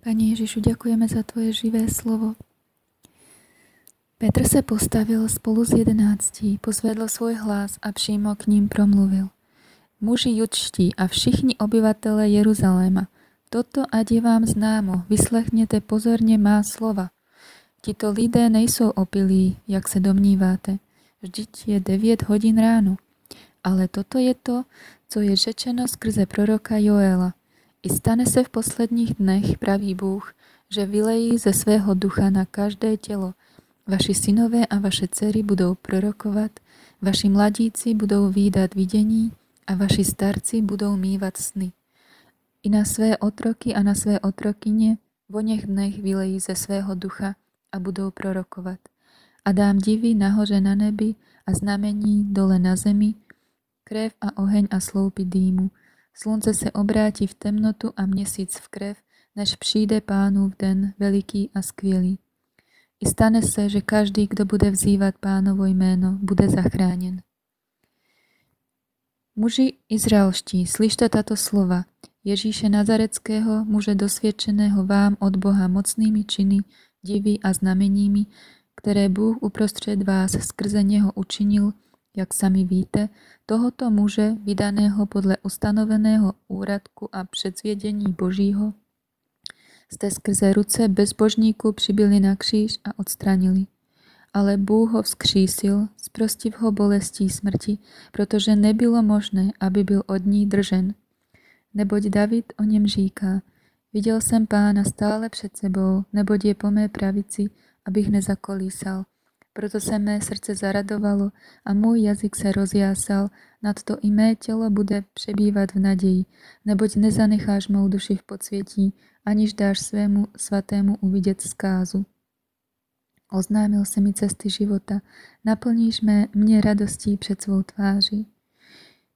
Pani Ježišu, ďakujeme za Tvoje živé slovo. Petr se postavil spolu s jedenáctí, pozvedl svůj hlas a přímo k ním promluvil. Muži judští a všichni obyvatele Jeruzaléma, toto ať je vám známo, vyslechněte pozorně má slova. Tito lidé nejsou opilí, jak se domníváte. Vždyť je 9 hodin ráno. Ale toto je to, co je řečeno skrze proroka Joela. I stane se v posledních dnech, pravý Bůh, že vylejí ze svého ducha na každé tělo. Vaši synové a vaše dcery budou prorokovat, vaši mladíci budou výdat vidění a vaši starci budou mývat sny. I na své otroky a na své otrokyně v něch dnech vylejí ze svého ducha a budou prorokovat. A dám divy nahoře na nebi a znamení dole na zemi, krev a oheň a sloupy dýmu. Slunce se obrátí v temnotu a měsíc v krev, než přijde pánův den veliký a skvělý. I stane se, že každý, kdo bude vzývat pánovo jméno, bude zachráněn. Muži izraelští, slyšte tato slova. Ježíše Nazareckého, muže dosvědčeného vám od Boha mocnými činy, divy a znameními, které Bůh uprostřed vás skrze něho učinil, jak sami víte, tohoto muže, vydaného podle ustanoveného úradku a předzvědění Božího, jste skrze ruce bezbožníků přibili na kříž a odstranili. Ale Bůh ho vzkřísil, zprostiv ho bolestí smrti, protože nebylo možné, aby byl od ní držen. Neboť David o něm říká, viděl jsem pána stále před sebou, neboť je po mé pravici, abych nezakolísal. Proto se mé srdce zaradovalo a můj jazyk se rozjásal, nad to i mé tělo bude přebývat v naději, neboť nezanecháš mou duši v podsvětí, aniž dáš svému svatému uvidět zkázu. Oznámil se mi cesty života, naplníš mé, mě radostí před svou tváří.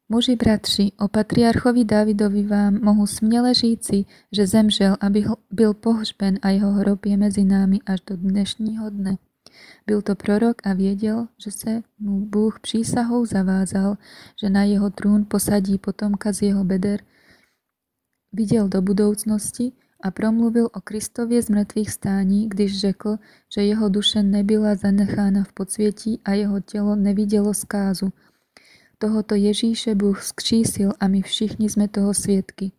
Muži bratři, o patriarchovi Davidovi vám mohu směle říci, že zemřel, aby byl pohřben a jeho hrob je mezi námi až do dnešního dne. Byl to prorok a věděl, že se mu Bůh přísahou zavázal, že na jeho trůn posadí potomka z jeho beder. Viděl do budoucnosti a promluvil o Kristově z mrtvých stání, když řekl, že jeho duše nebyla zanechána v podsvětí a jeho tělo nevidělo zkázu. Tohoto Ježíše Bůh skřísil a my všichni jsme toho svědky.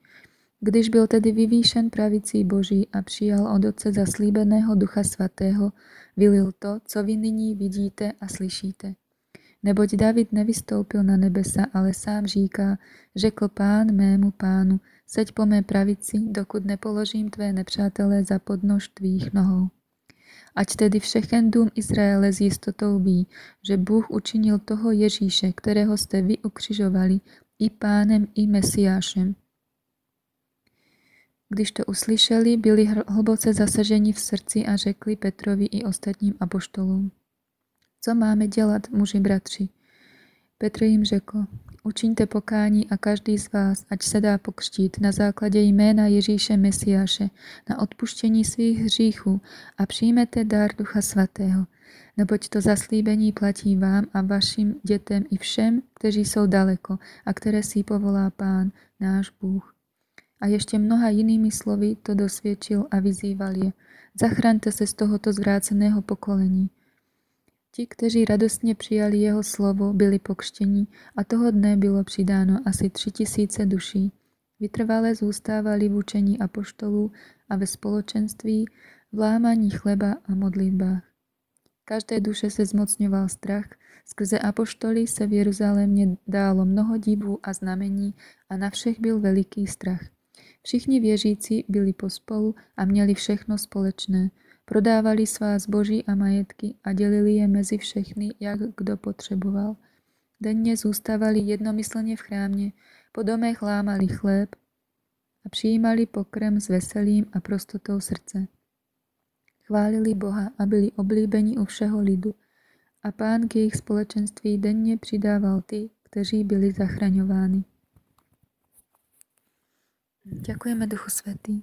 Když byl tedy vyvýšen pravicí Boží a přijal od Otce zaslíbeného Ducha Svatého, vylil to, co vy nyní vidíte a slyšíte. Neboť David nevystoupil na nebesa, ale sám říká, řekl pán mému pánu, seď po mé pravici, dokud nepoložím tvé nepřátelé za podnož tvých nohou. Ať tedy všechen dům Izraele s jistotou ví, že Bůh učinil toho Ježíše, kterého jste vy ukřižovali, i pánem, i mesiášem. Když to uslyšeli, byli hluboce zasaženi v srdci a řekli Petrovi i ostatním apoštolům. Co máme dělat, muži bratři? Petr jim řekl, učiňte pokání a každý z vás, ať se dá pokřtít na základě jména Ježíše Mesiáše na odpuštění svých hříchů a přijmete dar Ducha Svatého, neboť to zaslíbení platí vám a vašim dětem i všem, kteří jsou daleko a které si povolá Pán, náš Bůh. A ještě mnoha jinými slovy to dosvědčil a vyzýval je. Zachraňte se z tohoto zvráceného pokolení. Ti, kteří radostně přijali jeho slovo, byli pokštění a toho dne bylo přidáno asi tři tisíce duší. Vytrvalé zůstávali v učení apoštolů a ve společenství, v lámaní chleba a modlitbách. Každé duše se zmocňoval strach, skrze apoštoly se v Jeruzalémě dálo mnoho divů a znamení a na všech byl veliký strach. Všichni věřící byli pospolu a měli všechno společné. Prodávali svá zboží a majetky a dělili je mezi všechny, jak kdo potřeboval. Denně zůstávali jednomyslně v chrámě, po domech lámali chléb a přijímali pokrm s veselým a prostotou srdce. Chválili Boha a byli oblíbeni u všeho lidu. A pán k jejich společenství denně přidával ty, kteří byli zachraňováni. Ďakujeme Duchu Svetý.